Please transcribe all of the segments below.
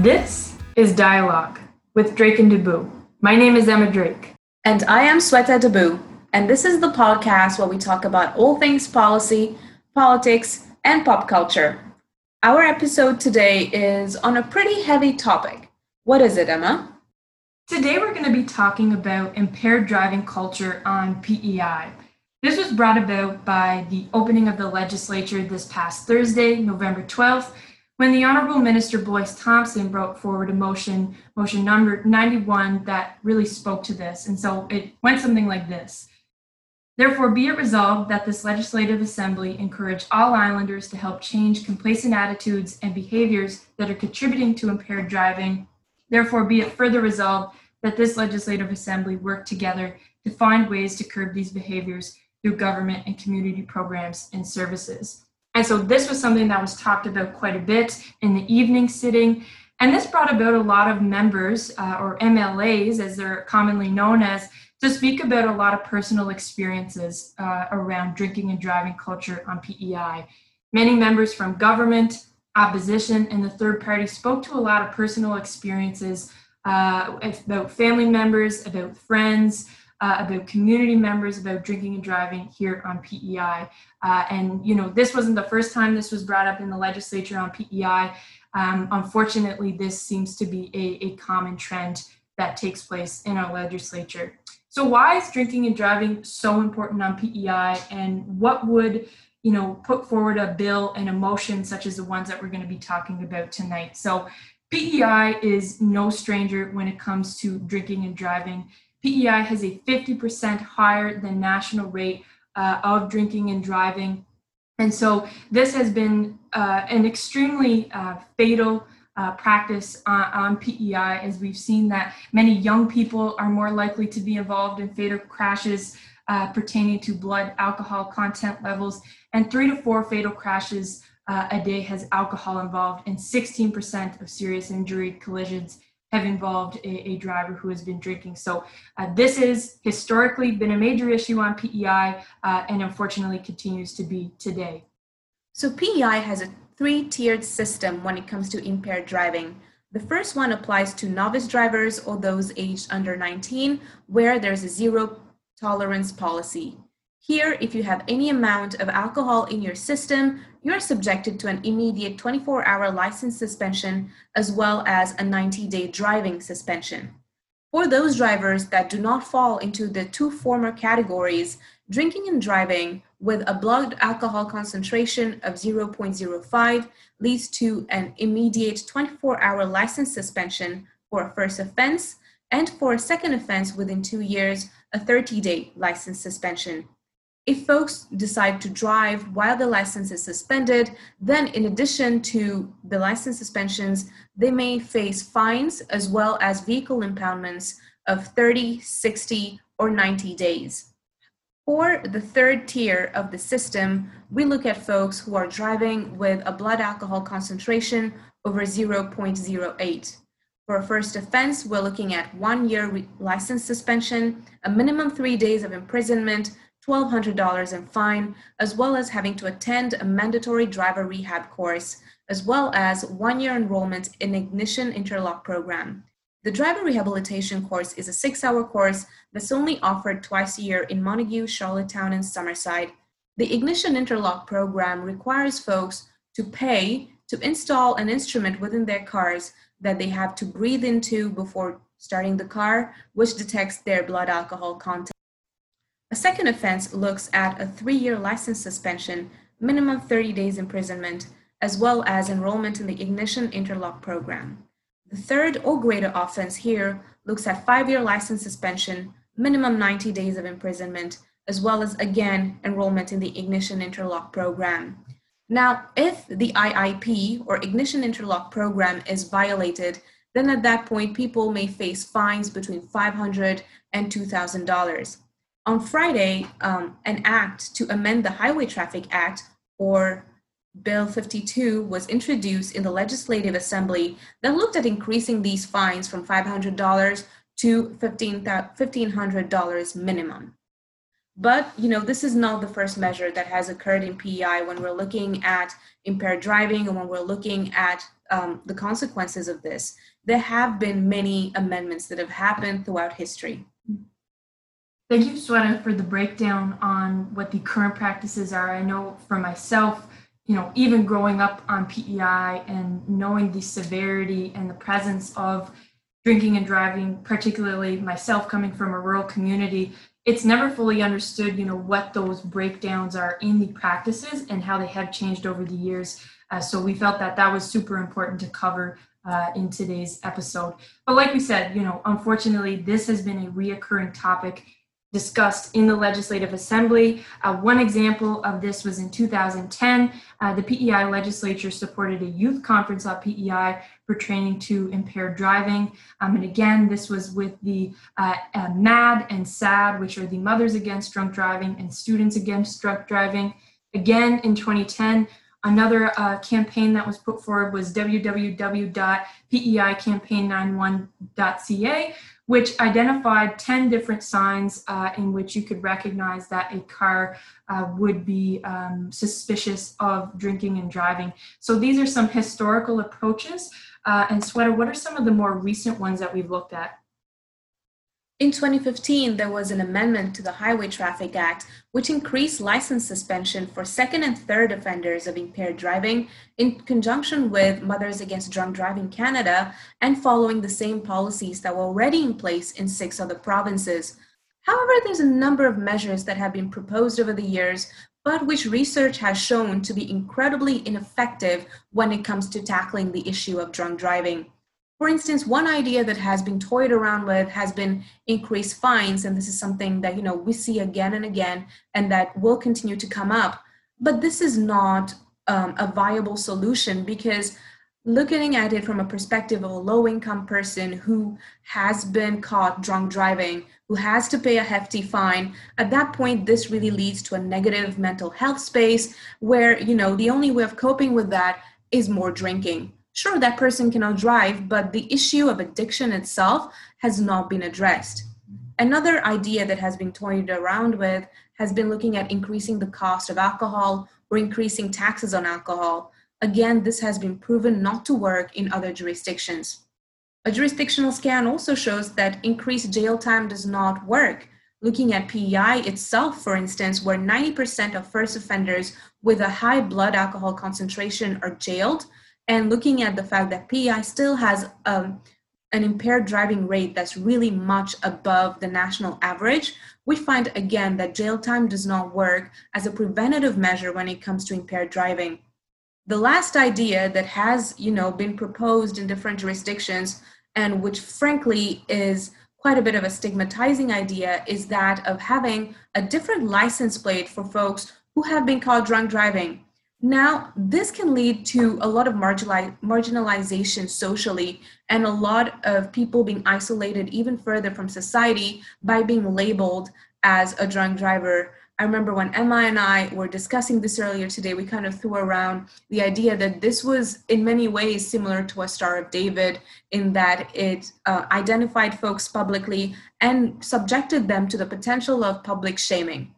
This is Dialogue with Drake and Deboo. My name is Emma Drake. And I am Sweta Deboo. And this is the podcast where we talk about all things policy, politics, and pop culture. Our episode today is on a pretty heavy topic. What is it, Emma? Today we're going to be talking about impaired driving culture on PEI. This was brought about by the opening of the legislature this past Thursday, November 12th, when the Honorable Minister Bloyce Thompson brought forward a motion, motion number 91, that really spoke to this. And so it went something like this. Therefore, be it resolved that this legislative assembly encourage all islanders to help change complacent attitudes and behaviors that are contributing to impaired driving. Therefore, be it further resolved that this legislative assembly work together to find ways to curb these behaviors through government and community programs and services. And so this was something that was talked about quite a bit in the evening sitting. And this brought about a lot of members, uh, or MLAs as they're commonly known as, to speak about a lot of personal experiences uh, around drinking and driving culture on PEI. Many members from government, opposition, and the third party spoke to a lot of personal experiences uh, about family members, about friends, uh, about community members about drinking and driving here on PEI. Uh, and, you know, this wasn't the first time this was brought up in the legislature on PEI. Um, unfortunately, this seems to be a, a common trend that takes place in our legislature. So, why is drinking and driving so important on PEI, and what would you know put forward a bill and a motion such as the ones that we're going to be talking about tonight? So, PEI is no stranger when it comes to drinking and driving. PEI has a 50% higher than national rate uh, of drinking and driving. And so this has been uh, an extremely uh, fatal uh, practice on, on, PEI, as we've seen that many young people are more likely to be involved in fatal crashes uh, pertaining to blood alcohol content levels, and three to four fatal crashes uh, a day has alcohol involved, and 16% of serious injury collisions have involved a, a driver who has been drinking. So uh, this has historically been a major issue on PEI uh, and unfortunately continues to be today. So PEI has a three-tiered system when it comes to impaired driving. The first one applies to novice drivers or those aged under 19, where there's a zero tolerance policy. Here, if you have any amount of alcohol in your system, you are subjected to an immediate 24 hour license suspension as well as a 90 day driving suspension. For those drivers that do not fall into the two former categories, drinking and driving with a blood alcohol concentration of 0.05 leads to an immediate 24 hour license suspension for a first offense, and for a second offense within two years, a 30 day license suspension. If folks decide to drive while the license is suspended, then in addition to the license suspensions, they may face fines as well as vehicle impoundments of 30, 60, or 90 days. For the third tier of the system, we look at folks who are driving with a blood alcohol concentration over 0.08. For a first offense, we're looking at one year license suspension, a minimum three days of imprisonment, $1,200 in fine, as well as having to attend a mandatory driver rehab course, as well as one year enrollment in Ignition Interlock program. The driver rehabilitation course is a six hour course that's only offered twice a year in Montague, Charlottetown, and Summerside. The Ignition Interlock program requires folks to pay to install an instrument within their cars that they have to breathe into before starting the car, which detects their blood alcohol content. A second offense looks at a three-year license suspension, minimum 30 days imprisonment, as well as enrollment in the Ignition Interlock program. The third or greater offense here looks at five-year license suspension, minimum 90 days of imprisonment, as well as again enrollment in the Ignition Interlock program. Now, if the IIP or Ignition Interlock program is violated, then at that point people may face fines between $500 and $2,000. On Friday, um, an act to amend the Highway Traffic Act, or Bill 52, was introduced in the Legislative Assembly that looked at increasing these fines from $500 to $1,500 minimum. But you know, this is not the first measure that has occurred in PEI when we're looking at impaired driving and when we're looking at um, the consequences of this. There have been many amendments that have happened throughout history. Thank you, Sweta, for the breakdown on what the current practices are. I know for myself, you know, even growing up on PEI and knowing the severity and the presence of drinking and driving, particularly myself coming from a rural community, it's never fully understood, you know, what those breakdowns are in the practices and how they have changed over the years. Uh, so we felt that that was super important to cover uh, in today's episode. But like we said, you know, unfortunately, this has been a reoccurring topic discussed in the Legislative Assembly. Uh, one example of this was in 2010. Uh, the PEI legislature supported a youth conference on PEI for training to impaired driving. Um, and again, this was with the uh, uh MADD and SADD, which are the Mothers Against Drunk Driving and Students Against Drunk Driving. Again, in 2010, Another uh, campaign that was put forward was www.peicampaign91.ca, which identified 10 different signs uh, in which you could recognize that a car uh, would be um, suspicious of drinking and driving. So these are some historical approaches. Uh, and Sweta, what are some of the more recent ones that we've looked at? In 2015, there was an amendment to the Highway Traffic Act, which increased license suspension for second and third offenders of impaired driving in conjunction with Mothers Against Drunk Driving Canada and following the same policies that were already in place in six other provinces. However, there's a number of measures that have been proposed over the years, but which research has shown to be incredibly ineffective when it comes to tackling the issue of drunk driving. For instance, one idea that has been toyed around with has been increased fines, and this is something that you know we see again and again, and that will continue to come up. But this is not um, a viable solution because looking at it from a perspective of a low income person who has been caught drunk driving, who has to pay a hefty fine, at that point, this really leads to a negative mental health space where, you know, the only way of coping with that is more drinking sure that person cannot drive but the issue of addiction itself has not been addressed. Another idea that has been toyed around with has been looking at increasing the cost of alcohol or increasing taxes on alcohol. Again this has been proven not to work in other jurisdictions. A jurisdictional scan also shows that increased jail time does not work. Looking at PEI itself, for instance, where 90% of first offenders with a high blood alcohol concentration are jailed, and looking at the fact that PEI still has um, an impaired driving rate that's really much above the national average, we find again that jail time does not work as a preventative measure when it comes to impaired driving. The last idea that has, you know, been proposed in different jurisdictions and which frankly is quite a bit of a stigmatizing idea is that of having a different license plate for folks who have been caught drunk driving. Now, this can lead to a lot of marginalization socially and a lot of people being isolated even further from society by being labeled as a drunk driver. I remember when Emma and I were discussing this earlier today, we kind of threw around the idea that this was in many ways similar to a Star of David in that it uh, identified folks publicly and subjected them to the potential of public shaming.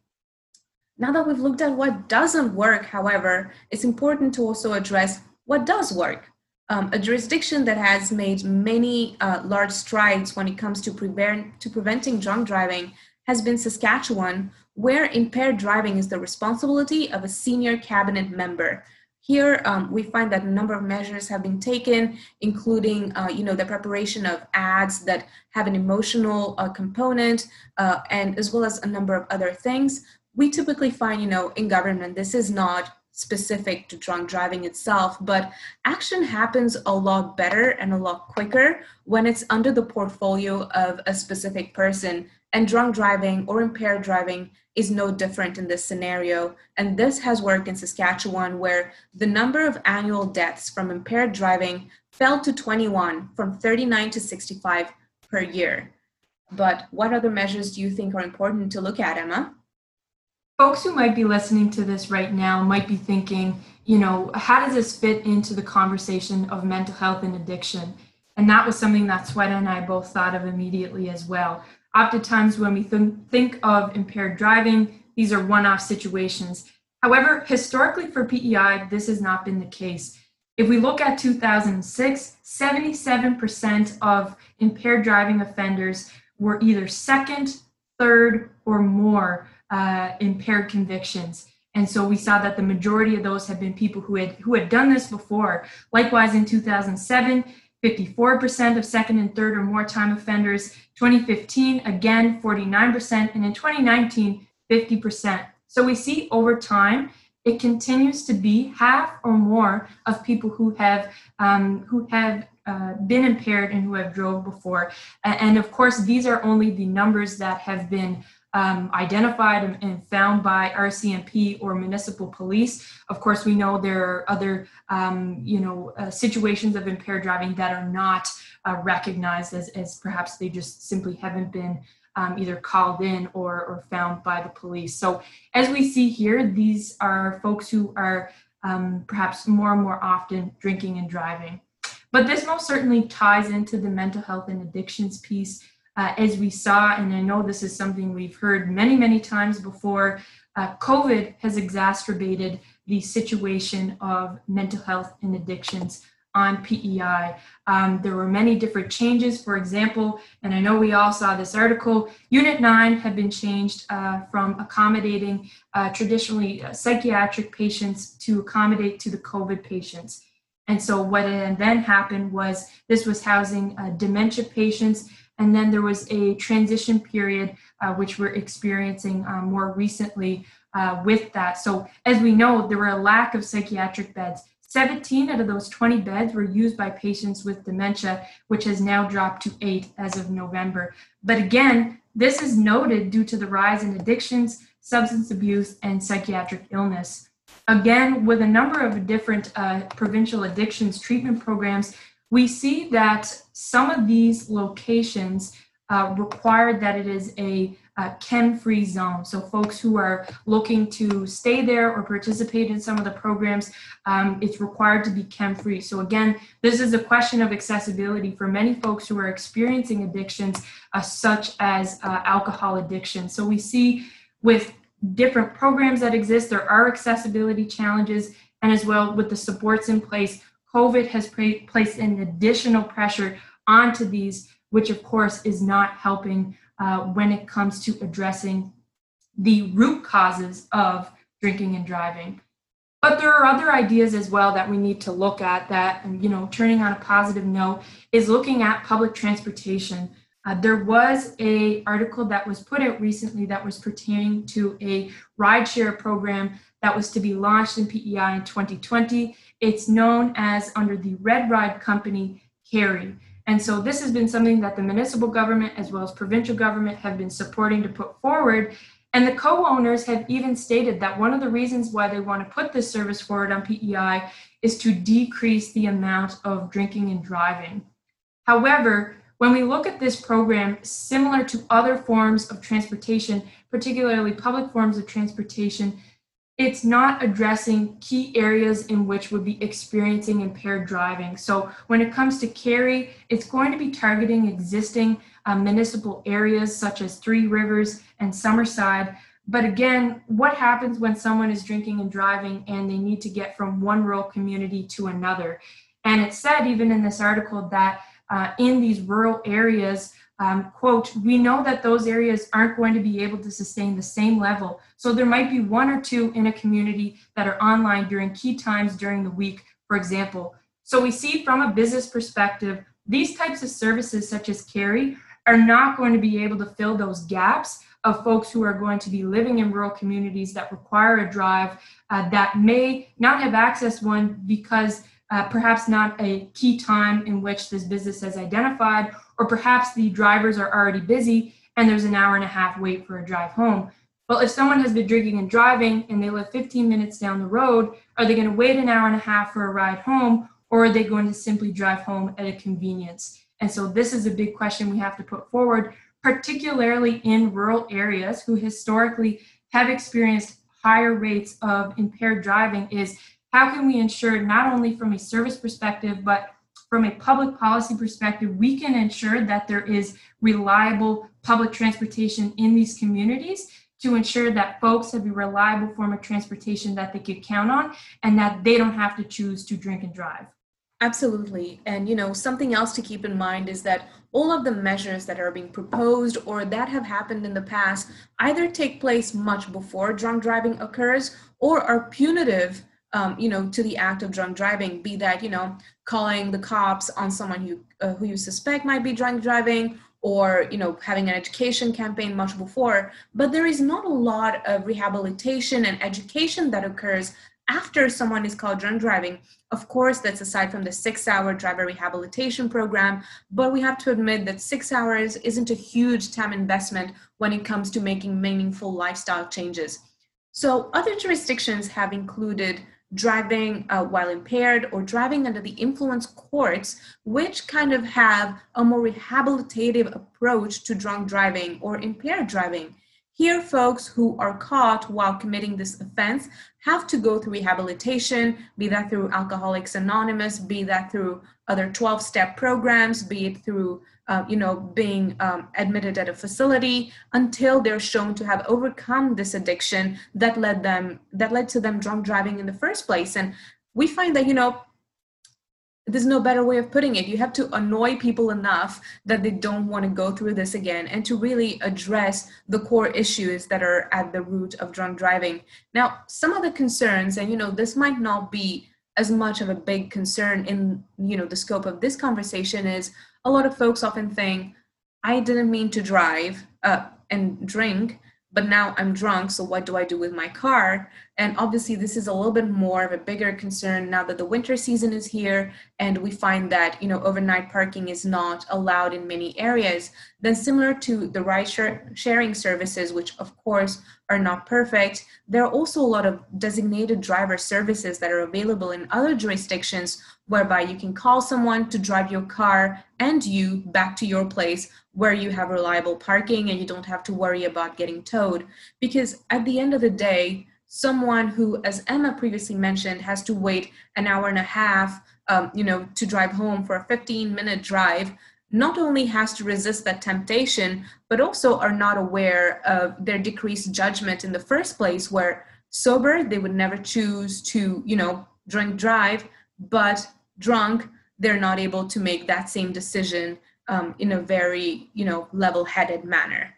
Now that we've looked at what doesn't work, however, it's important to also address what does work. Um, a jurisdiction that has made many uh, large strides when it comes to, prevent, to preventing drunk driving has been Saskatchewan, where impaired driving is the responsibility of a senior cabinet member. Here, um, we find that a number of measures have been taken, including, uh, you know, the preparation of ads that have an emotional uh, component, uh, and as well as a number of other things we typically find, you know, in government, this is not specific to drunk driving itself, but action happens a lot better and a lot quicker when it's under the portfolio of a specific person. And drunk driving or impaired driving is no different in this scenario. And this has worked in Saskatchewan, where the number of annual deaths from impaired driving fell to 21 from 39 to 65 per year. But what other measures do you think are important to look at, Emma? Folks who might be listening to this right now might be thinking, you know, how does this fit into the conversation of mental health and addiction? And that was something that Sweta and I both thought of immediately as well. Oftentimes, when we th- think of impaired driving, these are one off situations. However, historically for PEI, this has not been the case. If we look at 2006, 77% of impaired driving offenders were either second, third, or more uh, impaired convictions. And so we saw that the majority of those have been people who had who had done this before. Likewise, in 2007, 54% of second and third or more time offenders. 2015, again, 49%. And in 2019, 50%. So we see over time, it continues to be half or more of people who have um, who have uh, been impaired and who have drove before. And of course, these are only the numbers that have been um, identified and, found by RCMP or municipal police. Of course, we know there are other, um, you know, uh, situations of impaired driving that are not uh, recognized as, as perhaps they just simply haven't been um, either called in or, or found by the police. So as we see here, these are folks who are um, perhaps more and more often drinking and driving. But this most certainly ties into the mental health and addictions piece uh, as we saw, and I know this is something we've heard many, many times before, uh, COVID has exacerbated the situation of mental health and addictions on PEI. Um, there were many different changes. For example, and I know we all saw this article, Unit 9 had been changed uh, from accommodating uh, traditionally uh, psychiatric patients to accommodate to the COVID patients. And so what then happened was this was housing uh, dementia patients and then there was a transition period, uh, which we're experiencing uh, more recently uh, with that. So, as we know, there were a lack of psychiatric beds. 17 out of those 20 beds were used by patients with dementia, which has now dropped to eight as of November. But again, this is noted due to the rise in addictions, substance abuse, and psychiatric illness. Again, with a number of different uh, provincial addictions treatment programs, we see that some of these locations uh, require that it is a, chem-free zone. So folks who are looking to stay there or participate in some of the programs, um, it's required to be chem-free. So again, this is a question of accessibility for many folks who are experiencing addictions, uh, such as uh, alcohol addiction. So we see with different programs that exist, there are accessibility challenges, and as well with the supports in place, COVID has pra- placed an additional pressure onto these, which of course is not helping uh, when it comes to addressing the root causes of drinking and driving. But there are other ideas as well that we need to look at that, you know, turning on a positive note is looking at public transportation. Uh, there was a article that was put out recently that was pertaining to a rideshare program that was to be launched in PEI in 2020. It's known as under the Red Ride Company Carry. And so this has been something that the municipal government as well as provincial government have been supporting to put forward. And the co-owners have even stated that one of the reasons why they want to put this service forward on PEI is to decrease the amount of drinking and driving. However, when we look at this program, similar to other forms of transportation, particularly public forms of transportation, it's not addressing key areas in which we'd be experiencing impaired driving. So when it comes to carry, it's going to be targeting existing uh, municipal areas such as Three Rivers and Summerside. But again, what happens when someone is drinking and driving and they need to get from one rural community to another? And it said, even in this article, that uh, in these rural areas, um, quote, we know that those areas aren't going to be able to sustain the same level. So there might be one or two in a community that are online during key times during the week, for example. So we see from a business perspective, these types of services such as carry are not going to be able to fill those gaps of folks who are going to be living in rural communities that require a drive uh, that may not have access one because uh, perhaps not a key time in which this business has identified, or perhaps the drivers are already busy and there's an hour and a half wait for a drive home. Well, if someone has been drinking and driving and they live 15 minutes down the road, are they going to wait an hour and a half for a ride home, or are they going to simply drive home at a convenience? And so, this is a big question we have to put forward, particularly in rural areas who historically have experienced higher rates of impaired driving. Is how can we ensure not only from a service perspective, but from a public policy perspective, we can ensure that there is reliable public transportation in these communities to ensure that folks have a reliable form of transportation that they could count on and that they don't have to choose to drink and drive. Absolutely. And you know, something else to keep in mind is that all of the measures that are being proposed or that have happened in the past either take place much before drunk driving occurs or are punitive um, you know, to the act of drunk driving, be that, you know, calling the cops on someone who, uh, who you suspect might be drunk driving or, you know, having an education campaign much before. But there is not a lot of rehabilitation and education that occurs after someone is called drunk driving. Of course, that's aside from the six hour driver rehabilitation program, but we have to admit that six hours isn't a huge time investment when it comes to making meaningful lifestyle changes. So, other jurisdictions have included driving uh, while impaired or driving under the influence courts, which kind of have a more rehabilitative approach to drunk driving or impaired driving. Here, folks who are caught while committing this offense have to go through rehabilitation, be that through Alcoholics Anonymous, be that through other 12 step programs, be it through uh, you know, being um, admitted at a facility until they're shown to have overcome this addiction that led them that led to them drunk driving in the first place. And we find that you know there's no better way of putting it. You have to annoy people enough that they don't want to go through this again and to really address the core issues that are at the root of drunk driving. Now, some of the concerns, and you know, this might not be as much of a big concern in you know the scope of this conversation is a lot of folks often think i didn't mean to drive uh, and drink but now I'm drunk, so what do I do with my car? And obviously, this is a little bit more of a bigger concern now that the winter season is here and we find that you know overnight parking is not allowed in many areas. Then, similar to the ride sharing services, which of course are not perfect, there are also a lot of designated driver services that are available in other jurisdictions whereby you can call someone to drive your car and you back to your place where you have reliable parking and you don't have to worry about getting towed. Because at the end of the day, someone who, as Emma previously mentioned, has to wait an hour and a half, um, you know, to drive home for a 15 minute drive, not only has to resist that temptation, but also are not aware of their decreased judgment in the first place, where sober, they would never choose to, you know, drink drive, but drunk, they're not able to make that same decision um, in a very, you know, level-headed manner.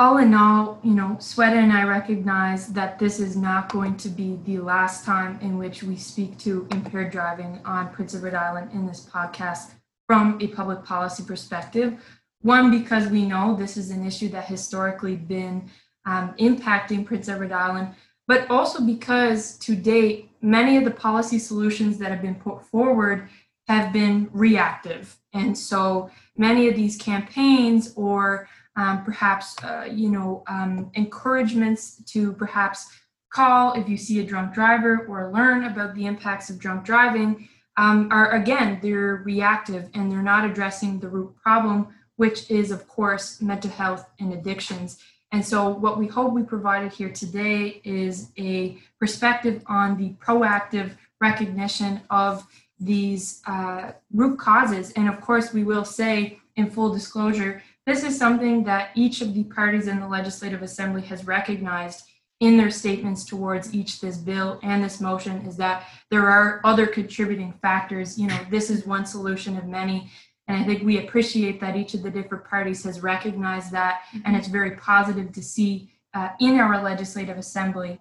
All in all, you know, Sweta and I recognize that this is not going to be the last time in which we speak to impaired driving on Prince Edward Island in this podcast from a public policy perspective. One, because we know this is an issue that historically been um, impacting Prince Edward Island, but also because to date, many of the policy solutions that have been put forward have been reactive. And so many of these campaigns or um, perhaps, uh, you know, um, encouragements to perhaps call if you see a drunk driver or learn about the impacts of drunk driving um, are, again, they're reactive and they're not addressing the root problem, which is, of course, mental health and addictions. And so, what we hope we provided here today is a perspective on the proactive recognition of these uh, root causes. And of course, we will say in full disclosure, this is something that each of the parties in the Legislative Assembly has recognized in their statements towards each this bill and this motion is that there are other contributing factors. You know, this is one solution of many. And I think we appreciate that each of the different parties has recognized that. And it's very positive to see uh, in our Legislative Assembly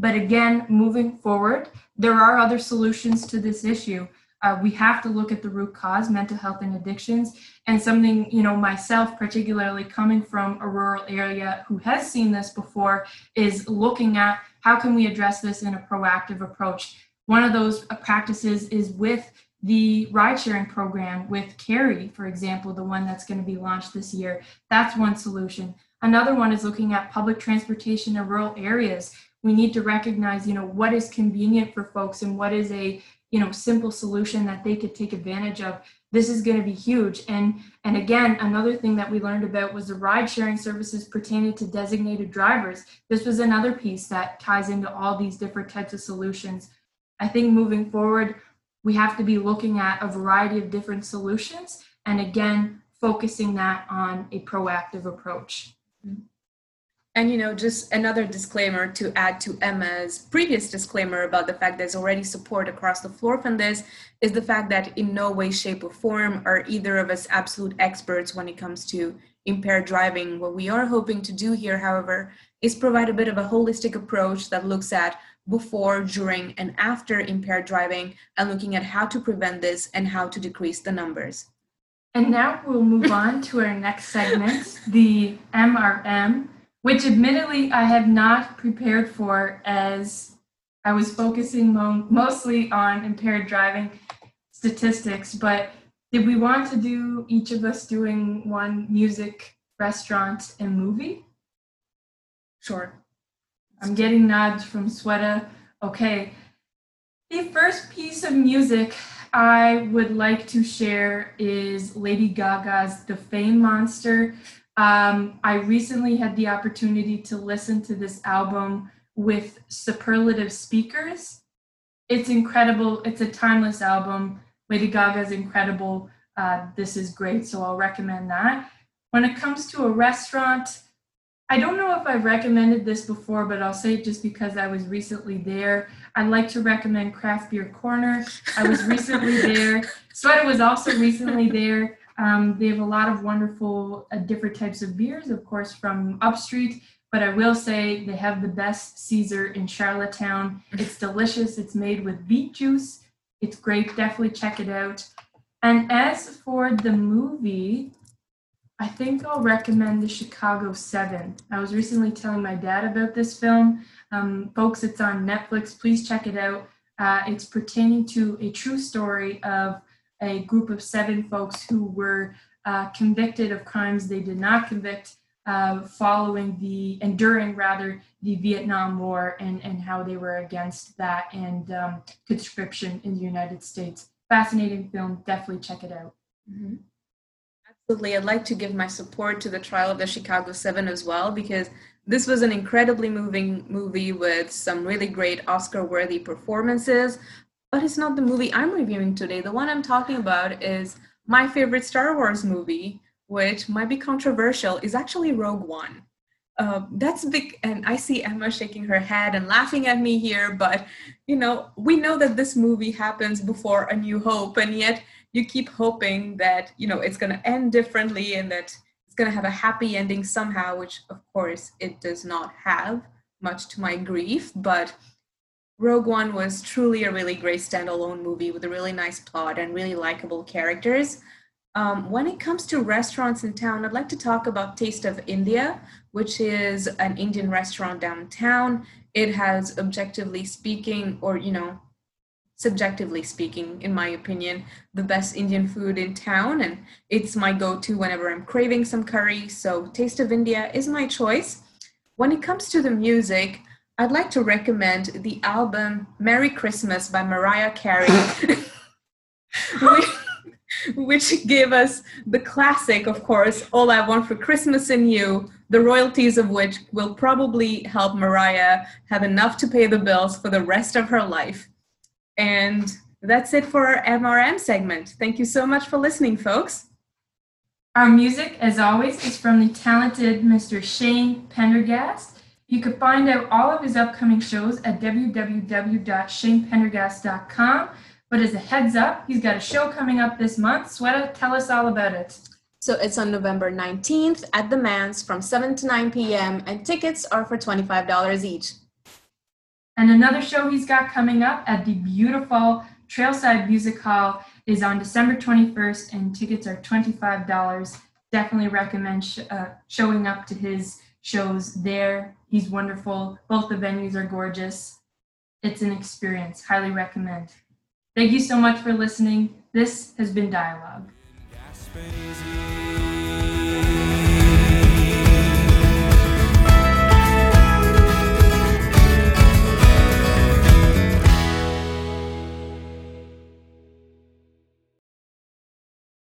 but again, moving forward, there are other solutions to this issue. Uh, we have to look at the root cause, mental health and addictions, and something, you know, myself, particularly coming from a rural area who has seen this before, is looking at how can we address this in a proactive approach. One of those uh, practices is with the ride sharing program with Carry, for example, the one that's going to be launched this year. That's one solution. Another one is looking at public transportation in rural areas we need to recognize you know what is convenient for folks and what is a you know simple solution that they could take advantage of this is going to be huge. And and again another thing that we learned about was the ride sharing services pertaining to designated drivers. This was another piece that ties into all these different types of solutions. I think moving forward we have to be looking at a variety of different solutions and again focusing that on a proactive approach And you know, just another disclaimer to add to Emma's previous disclaimer about the fact there's already support across the floor from this is the fact that in no way, shape, or form are either of us absolute experts when it comes to impaired driving. What we are hoping to do here, however, is provide a bit of a holistic approach that looks at before, during, and after impaired driving and looking at how to prevent this and how to decrease the numbers. And now we'll move on to our next segment, the MRM, which admittedly I have not prepared for as I was focusing mo- mostly on impaired driving statistics. But did we want to do each of us doing one music, restaurant, and movie? Sure. I'm getting nods from Sweta. Okay. The first piece of music I would like to share is Lady Gaga's The Fame Monster. Um, I recently had the opportunity to listen to this album with superlative speakers. It's incredible. It's a timeless album. Lady Gaga's incredible. Uh, this is great, so I'll recommend that. When it comes to a restaurant, I don't know if I've recommended this before, but I'll say it just because I was recently there. I'd like to recommend Craft Beer Corner. I was recently there. Sweta was also recently there. Um, they have a lot of wonderful uh, different types of beers, of course, from Upstreet. But I will say they have the best Caesar in Charlottetown. It's delicious. It's made with beet juice. It's great. Definitely check it out. And as for the movie, I think I'll recommend the Chicago Seven. I was recently telling my dad about this film. Um, folks, it's on Netflix. Please check it out. Uh, it's pertaining to a true story of a group of seven folks who were uh, convicted of crimes they did not convict uh, following the, enduring rather, the Vietnam War and, and how they were against that and um, conscription in the United States. Fascinating film. Definitely check it out. Mm-hmm. Absolutely. I'd like to give my support to the trial of the Chicago Seven as well, because this was an incredibly moving movie with some really great Oscar worthy performances. But it's not the movie I'm reviewing today. The one I'm talking about is my favorite Star Wars movie, which might be controversial, is actually Rogue One. Uh, that's big, and I see Emma shaking her head and laughing at me here, but you know, we know that this movie happens before A New Hope, and yet you keep hoping that you know it's going to end differently and that it's going to have a happy ending somehow which of course it does not have much to my grief but rogue one was truly a really great standalone movie with a really nice plot and really likable characters um, when it comes to restaurants in town i'd like to talk about taste of india which is an indian restaurant downtown it has objectively speaking or you know subjectively speaking, in my opinion, the best Indian food in town. And it's my go to whenever I'm craving some curry. So, Taste of India is my choice. When it comes to the music, I'd like to recommend the album Merry Christmas by Mariah Carey, which, which gave us the classic, of course, All I Want for Christmas and You, the royalties of which will probably help Mariah have enough to pay the bills for the rest of her life. And that's it for our MRM segment. Thank you so much for listening, folks. Our music, as always, is from the talented Mr. Shane Pendergast. You can find out all of his upcoming shows at www.shanependergast.com. But as a heads up, he's got a show coming up this month. Sweta, tell us all about it. So it's on November 19th at the Manse from 7 to 9 p.m., and tickets are for $25 each. And another show he's got coming up at the beautiful Trailside Music Hall is on December 21st, and tickets are $25. Definitely recommend sh- uh, showing up to his shows there. He's wonderful. Both the venues are gorgeous. It's an experience. Highly recommend. Thank you so much for listening. This has been Dialogue.